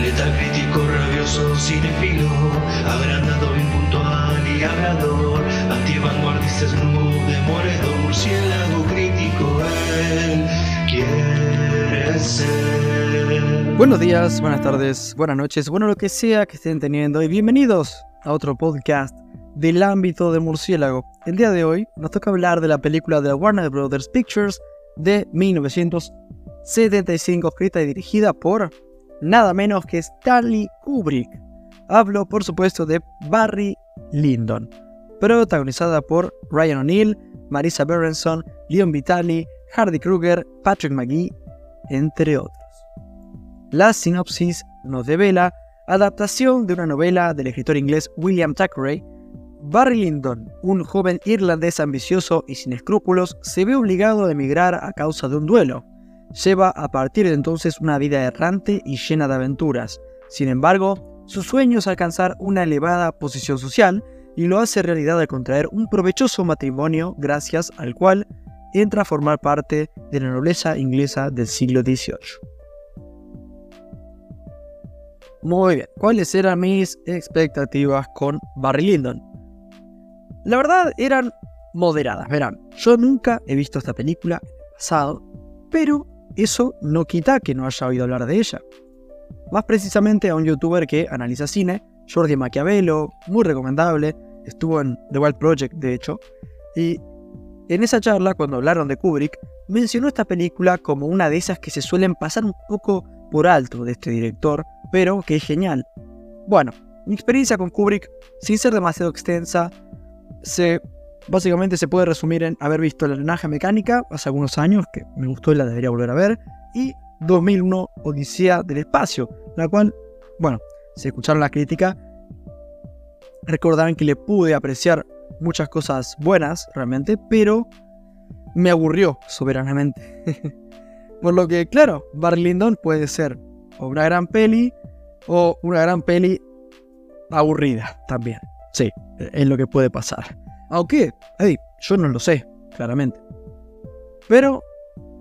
Letal crítico, rabioso, cinefilo, agrandado, impuntual y hablador, antivanguardista, snoop, murciélago crítico, él quiere ser. Buenos días, buenas tardes, buenas noches, bueno lo que sea que estén teniendo y bienvenidos a otro podcast del ámbito de murciélago. El día de hoy nos toca hablar de la película de Warner Brothers Pictures de 1975, escrita y dirigida por nada menos que Stanley Kubrick. Hablo, por supuesto, de Barry Lyndon, protagonizada por Ryan O'Neill, Marisa Berenson, Leon Vitali, Hardy Kruger, Patrick McGee, entre otros. La sinopsis nos devela adaptación de una novela del escritor inglés William Thackeray. Barry Lyndon, un joven irlandés ambicioso y sin escrúpulos, se ve obligado a emigrar a causa de un duelo lleva a partir de entonces una vida errante y llena de aventuras. Sin embargo, su sueño es alcanzar una elevada posición social y lo hace realidad al contraer un provechoso matrimonio gracias al cual entra a formar parte de la nobleza inglesa del siglo XVIII. Muy bien, ¿cuáles eran mis expectativas con Barry Lyndon? La verdad eran moderadas, verán, yo nunca he visto esta película en el pasado, pero eso no quita que no haya oído hablar de ella. Más precisamente a un youtuber que analiza cine, Jordi Maquiavelo, muy recomendable, estuvo en The Wild Project de hecho, y en esa charla, cuando hablaron de Kubrick, mencionó esta película como una de esas que se suelen pasar un poco por alto de este director, pero que es genial. Bueno, mi experiencia con Kubrick, sin ser demasiado extensa, se Básicamente se puede resumir en haber visto La Naranja Mecánica hace algunos años, que me gustó y la debería volver a ver, y 2001 Odisea del Espacio, la cual, bueno, si escucharon la crítica, recordarán que le pude apreciar muchas cosas buenas realmente, pero me aburrió soberanamente. Por lo que, claro, Barry Lyndon puede ser o una gran peli o una gran peli aburrida también. Sí, es lo que puede pasar. Aunque, hey, yo no lo sé, claramente. Pero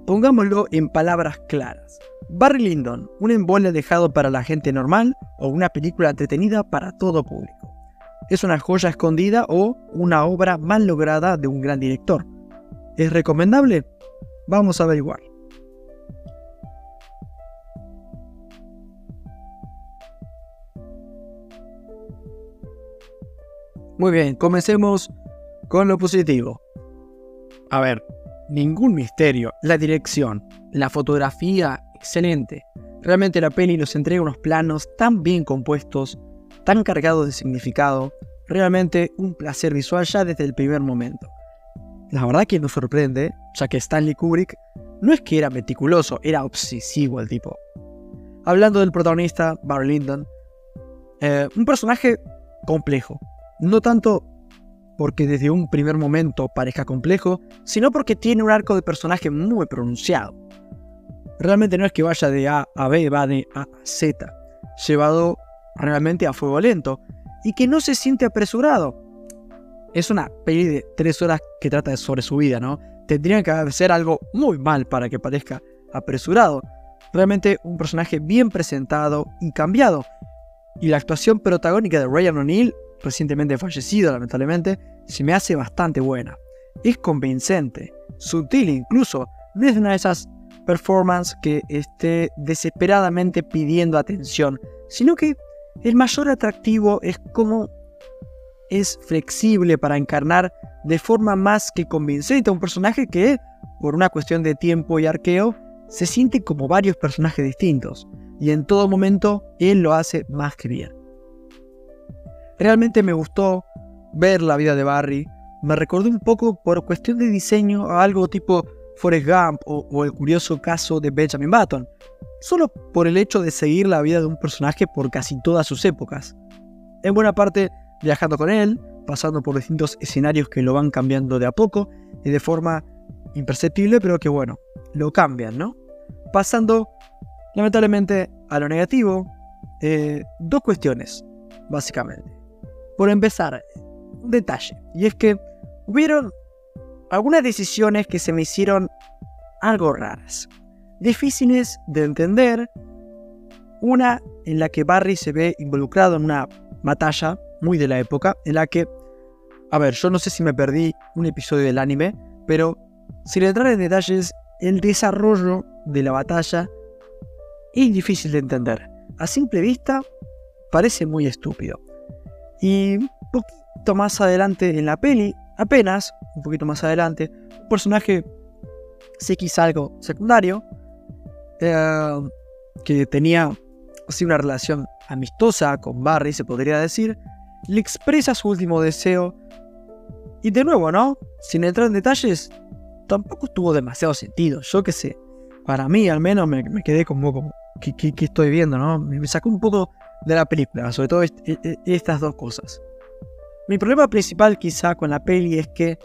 pongámoslo en palabras claras. Barry Lyndon, un embole dejado para la gente normal o una película entretenida para todo público. Es una joya escondida o una obra mal lograda de un gran director. ¿Es recomendable? Vamos a averiguar. Muy bien, comencemos con lo positivo. A ver, ningún misterio. La dirección, la fotografía, excelente. Realmente la peli nos entrega unos planos tan bien compuestos, tan cargados de significado. Realmente un placer visual ya desde el primer momento. La verdad que nos sorprende, ya que Stanley Kubrick no es que era meticuloso, era obsesivo el tipo. Hablando del protagonista, Barry Lyndon, eh, un personaje complejo. No tanto porque desde un primer momento parezca complejo, sino porque tiene un arco de personaje muy pronunciado. Realmente no es que vaya de A a B, va de A a Z, llevado realmente a fuego lento, y que no se siente apresurado. Es una peli de tres horas que trata sobre su vida, ¿no? Tendría que hacer algo muy mal para que parezca apresurado. Realmente un personaje bien presentado y cambiado. Y la actuación protagónica de Ryan O'Neill recientemente fallecido lamentablemente, se me hace bastante buena. Es convincente, sutil incluso, no es una de esas performances que esté desesperadamente pidiendo atención, sino que el mayor atractivo es cómo es flexible para encarnar de forma más que convincente a un personaje que, por una cuestión de tiempo y arqueo, se siente como varios personajes distintos, y en todo momento él lo hace más que bien. Realmente me gustó ver la vida de Barry. Me recordó un poco por cuestión de diseño a algo tipo Forrest Gump o, el curioso caso de Benjamin Button. Solo por el hecho de seguir la vida de un personaje por casi todas sus épocas. En buena parte viajando con él, pasando por distintos escenarios que lo van cambiando de a poco y de forma imperceptible, pero que bueno, lo cambian, ¿no? Pasando, lamentablemente, a lo negativo, eh, dos cuestiones, básicamente. Por empezar, un detalle, y es que hubieron algunas decisiones que se me hicieron algo raras, difíciles de entender, Una en la que Barry se ve involucrado en una batalla muy de la época, en la que, a ver, yo no sé si me perdí un episodio del anime, pero sin entrar en detalles, el desarrollo de la batalla es difícil de entender. A simple vista, parece muy estúpido. Y un poquito más adelante en la peli, apenas, un poquito más adelante, un personaje, sé quizá algo secundario, eh, que tenía así una relación amistosa con Barry, se podría decir, le expresa su último deseo. Y de nuevo, ¿no? Sin entrar en detalles, tampoco tuvo demasiado sentido. Yo qué sé. Para mí, al menos, me, quedé como, como ¿qué, estoy viendo, no? Me sacó un poco de la película, sobre todo e, e, estas dos cosas. Mi problema principal quizá con la peli es que,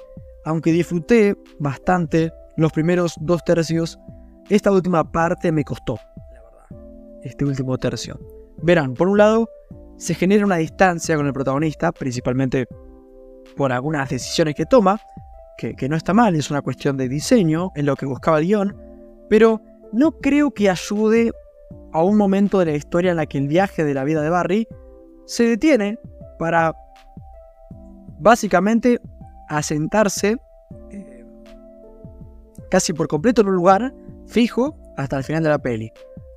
aunque disfruté bastante los primeros dos tercios, esta última parte me costó, la verdad. Este último tercio. Verán, por un lado, se genera una distancia con el protagonista, principalmente por algunas decisiones que toma, que, no está mal, es una cuestión de diseño, en lo que buscaba el guion, pero no creo que ayude a un momento de la historia en la que el viaje de la vida de Barry se detiene para básicamente asentarse eh, casi por completo en un lugar fijo hasta el final de la peli.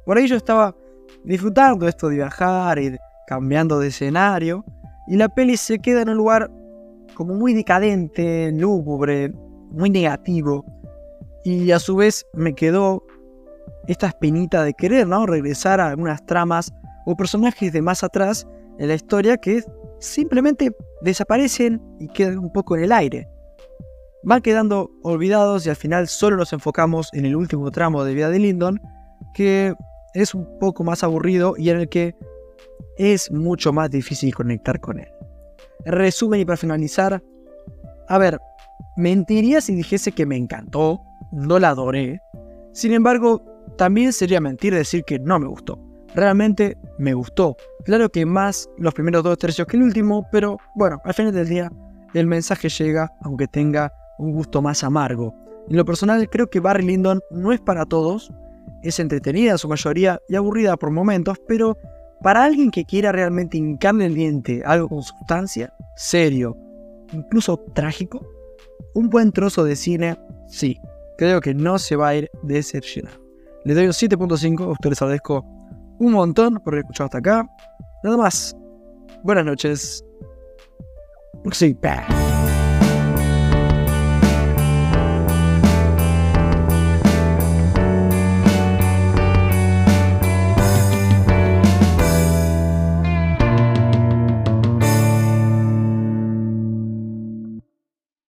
Por ahí yo estaba disfrutando esto de viajar y cambiando de escenario, y la peli se queda en un lugar como muy decadente, lúgubre, muy negativo, y a su vez me quedó esta espinita de querer, ¿no? Regresar a algunas tramas o personajes de más atrás en la historia que simplemente desaparecen y quedan un poco en el aire. Van quedando olvidados y al final solo nos enfocamos en el último tramo de vida de Lyndon, que es un poco más aburrido y en el que es mucho más difícil conectar con él. En resumen y para finalizar, a ver, mentiría si dijese que me encantó, no la adoré. Sin embargo, también sería mentir decir que no me gustó. Realmente me gustó. Claro que más los primeros dos tercios que el último, pero bueno, al final del día el mensaje llega aunque tenga un gusto más amargo. En lo personal creo que Barry Lyndon no es para todos, es entretenida en su mayoría y aburrida por momentos, pero para alguien que quiera realmente hincarle el diente algo con sustancia, serio, incluso trágico, un buen trozo de cine, sí, creo que no se va a ir decepcionado. Le doy un 7.5, a ustedes les agradezco un montón por haber escuchado hasta acá. Nada más. Buenas noches. Sí,